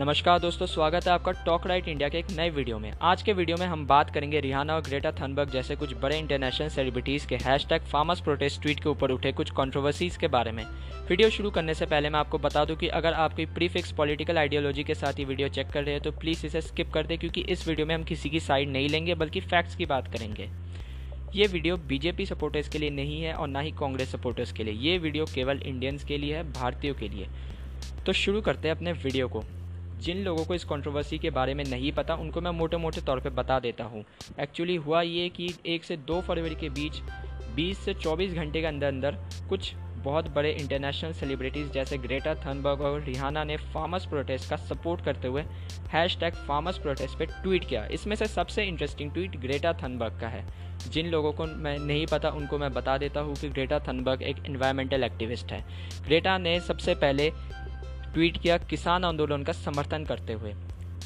नमस्कार दोस्तों, स्वागत है आपका टॉक राइट इंडिया के एक नए वीडियो में। आज के वीडियो में हम बात करेंगे रिहाना और ग्रेटा थनबर्ग जैसे कुछ बड़े इंटरनेशनल सेलिब्रिटीज़ के हैशटैग फार्मस प्रोटेस्ट ट्वीट के ऊपर उठे कुछ कंट्रोवर्सीज के बारे में। वीडियो शुरू करने से पहले मैं आपको बता दूँ कि अगर आप कोई प्रीफिक्स पॉलिटिकल आइडियोलॉजी के साथ ये वीडियो चेक कर रहे हैं तो प्लीज़ इसे स्किप कर दें, क्योंकि इस वीडियो में हम किसी की साइड नहीं लेंगे, बल्कि फैक्ट्स की बात करेंगे। ये वीडियो बीजेपी सपोर्टर्स के लिए नहीं है और ना ही कांग्रेस सपोर्टर्स के लिए। ये वीडियो केवल इंडियंस के लिए है, भारतीयों के लिए। तो शुरू करते हैं अपने वीडियो को। जिन लोगों को इस कंट्रोवर्सी के बारे में नहीं पता, उनको मैं मोटे मोटे तौर पे बता देता हूँ। एक्चुअली हुआ ये कि एक से दो फरवरी के बीच 20 से 24 घंटे के अंदर अंदर कुछ बहुत बड़े इंटरनेशनल सेलिब्रिटीज़ जैसे ग्रेटा थनबर्ग और रिहाना ने फार्मर्स प्रोटेस्ट का सपोर्ट करते हुए हैश टैग फार्मर्स प्रोटेस्ट पर ट्वीट किया। इसमें से सबसे इंटरेस्टिंग ट्वीट ग्रेटा थनबर्ग का है। जिन लोगों को मैं नहीं पता, उनको मैं बता देता हूँ कि ग्रेटा थनबर्ग एक इन्वायरमेंटल एक्टिविस्ट है। ग्रेटा ने सबसे पहले ट्वीट किया किसान आंदोलन का समर्थन करते हुए।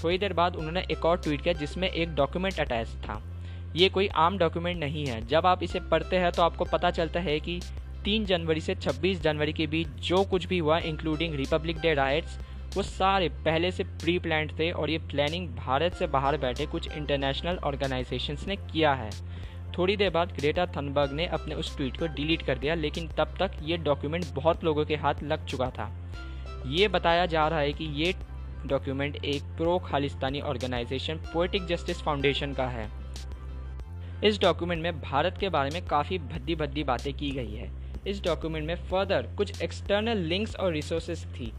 थोड़ी देर बाद उन्होंने एक और ट्वीट किया जिसमें एक डॉक्यूमेंट अटैच था। ये कोई आम डॉक्यूमेंट नहीं है। जब आप इसे पढ़ते हैं तो आपको पता चलता है कि 3 जनवरी से 26 जनवरी के बीच जो कुछ भी हुआ इंक्लूडिंग रिपब्लिक डे राइट्स वो सारे पहले से प्री प्लान थे और ये प्लानिंग भारत से बाहर बैठे कुछ इंटरनेशनल ऑर्गेनाइजेशंस ने किया है। थोड़ी देर बाद ग्रेटा थनबर्ग ने अपने उस ट्वीट को डिलीट कर दिया, लेकिन तब तक ये डॉक्यूमेंट बहुत लोगों के हाथ लग चुका था। ये बताया जा रहा है कि ये डॉक्यूमेंट एक pro Khalistani organisation Poetic Justice Foundation का है। इस डॉक्यूमेंट में भारत के बारे में काफ़ी भद्दी भद्दी बातें की गई है। इस डॉक्यूमेंट में फर्दर कुछ एक्सटर्नल लिंक्स और रिसोर्सेज थी।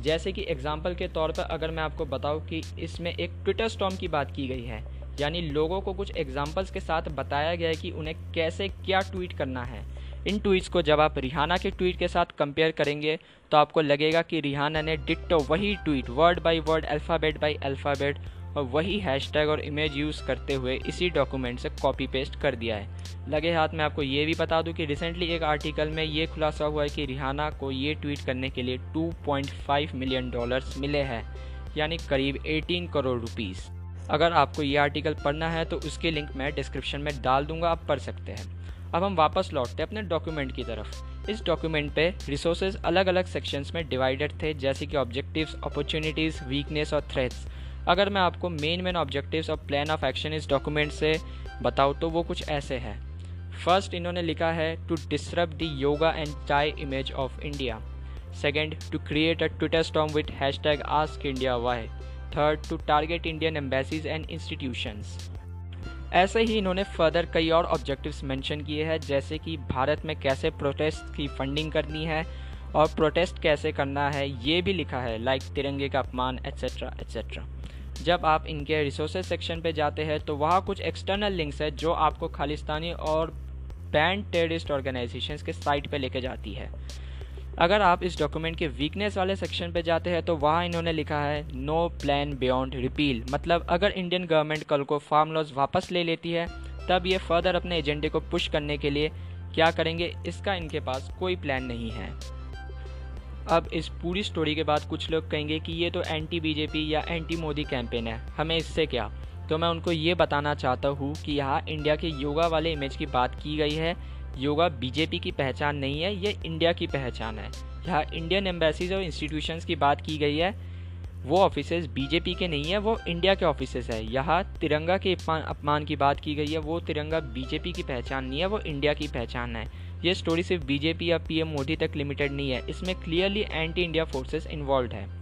जैसे कि एग्ज़ाम्पल के तौर पर अगर मैं आपको बताऊँ कि इसमें एक ट्विटर स्टॉम की बात की गई है, यानी लोगों को कुछ एग्जाम्पल्स के साथ बताया गया है कि उन्हें कैसे क्या ट्वीट करना है। इन ट्वीट्स को जब आप रिहाना के ट्वीट के साथ कंपेयर करेंगे तो आपको लगेगा कि रिहाना ने डिट्टो वही tweet word by word alphabet by alphabet और वही हैशटैग और इमेज यूज़ करते हुए इसी डॉक्यूमेंट से कॉपी पेस्ट कर दिया है। लगे हाथ में आपको ये भी बता दूँ कि रिसेंटली एक आर्टिकल में ये खुलासा हुआ है कि रिहाना को ये ट्वीट करने के लिए 2.5 मिलियन डॉलर्स मिले हैं, यानी करीब 18 करोड़ रुपीस अगर आपको ये आर्टिकल पढ़ना है तो उसके लिंक मैं डिस्क्रिप्शन में डाल दूँगा, आप पढ़ सकते हैं। अब हम वापस लौटते अपने डॉक्यूमेंट की तरफ़। इस डॉक्यूमेंट पे रिसोर्सेज अलग अलग सेक्शंस में डिवाइडेड थे, जैसे कि ऑब्जेक्टिव्स अपॉर्चुनिटीज़ वीकनेस और थ्रेट्स अगर मैं आपको मेन मेन ऑब्जेक्टिव्स और प्लान ऑफ़ एक्शन इस डॉक्यूमेंट से बताऊँ तो वो कुछ ऐसे हैं। फ़र्स्ट इन्होंने लिखा है to disrupt the yoga and chai image of India second to create a Twitter storm with hashtag ask India why third to target Indian embassies and institutions ऐसे ही इन्होंने फर्दर कई और ऑब्जेक्टिव्स मेंशन किए हैं, जैसे कि भारत में कैसे प्रोटेस्ट की फंडिंग करनी है और प्रोटेस्ट कैसे करना है, ये भी लिखा है लाइक तिरंगे का अपमान एट्सेट्रा एट्सेट्रा जब आप इनके रिसोर्सेज सेक्शन पे जाते हैं तो वहाँ कुछ एक्सटर्नल लिंक्स है जो आपको खालिस्तानी और बैंड टेररिस्ट ऑर्गेनाइजेशंस के साइट पे लेके जाती है। अगर आप इस डॉक्यूमेंट के वीकनेस वाले सेक्शन पे जाते हैं तो वहाँ इन्होंने लिखा है नो प्लान बियॉन्ड रिपील मतलब अगर इंडियन गवर्नमेंट कल को फार्म लॉज वापस ले लेती है, तब ये फर्दर अपने एजेंडे को पुश करने के लिए क्या करेंगे, इसका इनके पास कोई प्लान नहीं है। अब इस पूरी स्टोरी के बाद कुछ लोग कहेंगे कि ये तो एंटी बीजेपी या एंटी मोदी कैंपेन है। हमें इससे क्या? तो मैं उनको ये बताना चाहता हूँ कि यहाँ इंडिया के योगा वाले इमेज की बात की गई है योगा बीजेपी की पहचान नहीं है, ये इंडिया की पहचान है। यहाँ इंडियन एम्बेसीज और इंस्टीट्यूशंस की बात की गई है, वो ऑफ़िस बीजेपी के नहीं है, वो इंडिया के ऑफ़िस है। यहाँ तिरंगा के अपमान की बात की गई है, वो तिरंगा बीजेपी की पहचान नहीं है, वो इंडिया की पहचान है। ये स्टोरी सिर्फ़ बीजेपी या पीएम मोदी तक लिमिटेड नहीं है, इसमें clearly anti India forces involve है।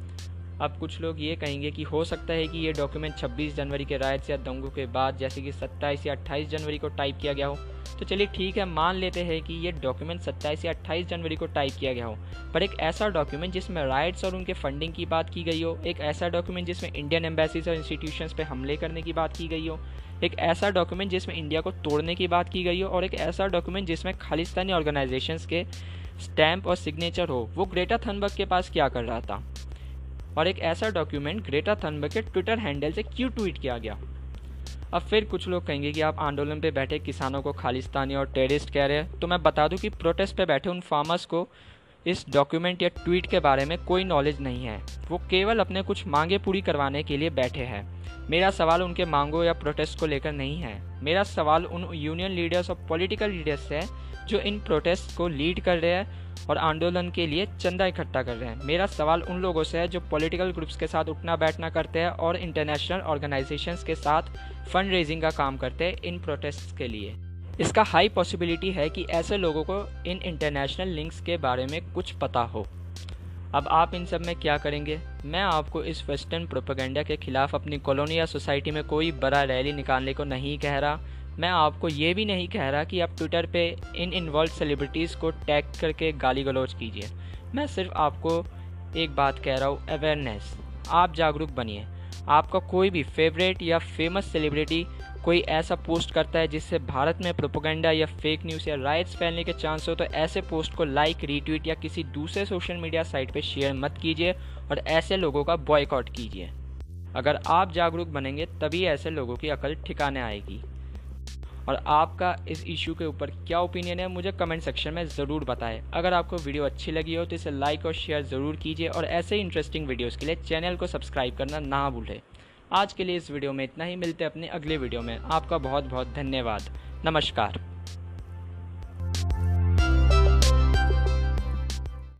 अब कुछ लोग ये कहेंगे कि हो सकता है कि ये डॉक्यूमेंट 26 जनवरी के राइट्स या दंगों के बाद, जैसे कि 27 या 28 जनवरी को टाइप किया गया हो। तो चलिए ठीक है, मान लेते हैं कि ये डॉक्यूमेंट 27 या 28 जनवरी को टाइप किया गया हो। पर एक ऐसा डॉक्यूमेंट जिसमें राइट्स और उनके फंडिंग की बात की गई हो, एक ऐसा डॉक्यूमेंट जिसमें इंडियन एम्बेसीज और इंस्टीट्यूशन पर हमले करने की बात की गई हो, एक ऐसा डॉक्यूमेंट जिसमें इंडिया को तोड़ने की बात की गई हो, और एक ऐसा डॉक्यूमेंट जिसमें खालिस्तानी ऑर्गेनाइजेशंस के स्टैम्प और सिग्नेचर हो। वो ग्रेटा थनबर्ग के पास क्या कर रहा था? और एक ऐसा डॉक्यूमेंट ग्रेटा थनबर्ग के ट्विटर हैंडल से क्यों ट्वीट किया गया? अब फिर कुछ लोग कहेंगे कि आप आंदोलन पे बैठे किसानों को खालिस्तानी और टेररिस्ट कह रहे हैं। तो मैं बता दूँ कि प्रोटेस्ट पे बैठे उन फार्मर्स को इस डॉक्यूमेंट या ट्वीट के बारे में कोई नॉलेज नहीं है। वो केवल अपने कुछ मांगे पूरी करवाने के लिए बैठे हैं। मेरा सवाल उनके मांगों या प्रोटेस्ट को लेकर नहीं है। मेरा सवाल उन यूनियन लीडर्स और पॉलिटिकल लीडर्स से है, जो इन प्रोटेस्ट को लीड कर रहे हैं और आंदोलन के लिए चंदा इकट्ठा कर रहे हैं। मेरा सवाल उन लोगों से है, जो पॉलिटिकल ग्रुप्स के साथ उठना बैठना करते हैं और इंटरनेशनल ऑर्गेनाइजेशंस के साथ फंड रेजिंग का काम करते हैं इन प्रोटेस्ट के लिए। इसका हाई पॉसिबिलिटी है कि ऐसे लोगों को इन इंटरनेशनल लिंक्स के बारे में कुछ पता हो। अब आप इन सब में क्या करेंगे? मैं आपको इस वेस्टर्न प्रोपेगेंडा के खिलाफ अपनी कॉलोनी या सोसाइटी में कोई बड़ा रैली निकालने को नहीं कह रहा। मैं आपको ये भी नहीं कह रहा कि आप ट्विटर पे इन इन्वॉल्व सेलिब्रिटीज़ को टैग करके गाली गलौज कीजिए। मैं सिर्फ़ आपको एक बात कह रहा हूँ अवेयरनेस आप जागरूक बनिए। आपका कोई भी फेवरेट या फ़ेमस सेलिब्रिटी कोई ऐसा पोस्ट करता है जिससे भारत में प्रोपोगंडा या फेक न्यूज़ या राइट्स फैलने के चांस हो तो ऐसे पोस्ट को लाइक रीट्वीट या किसी दूसरे सोशल मीडिया साइट पर शेयर मत कीजिए और ऐसे लोगों का बॉयकॉट कीजिए। अगर आप जागरूक बनेंगे, तभी ऐसे लोगों की अकल ठिकाने आएगी। और आपका इस इशू के ऊपर क्या ओपिनियन है, मुझे कमेंट सेक्शन में ज़रूर बताएँ। अगर आपको वीडियो अच्छी लगी हो तो इसे लाइक और शेयर ज़रूर कीजिए और ऐसे ही इंटरेस्टिंग वीडियोस के लिए चैनल को सब्सक्राइब करना ना भूलें। आज के लिए इस वीडियो में इतना ही। मिलते अपने अगले वीडियो में। आपका बहुत बहुत धन्यवाद। नमस्कार।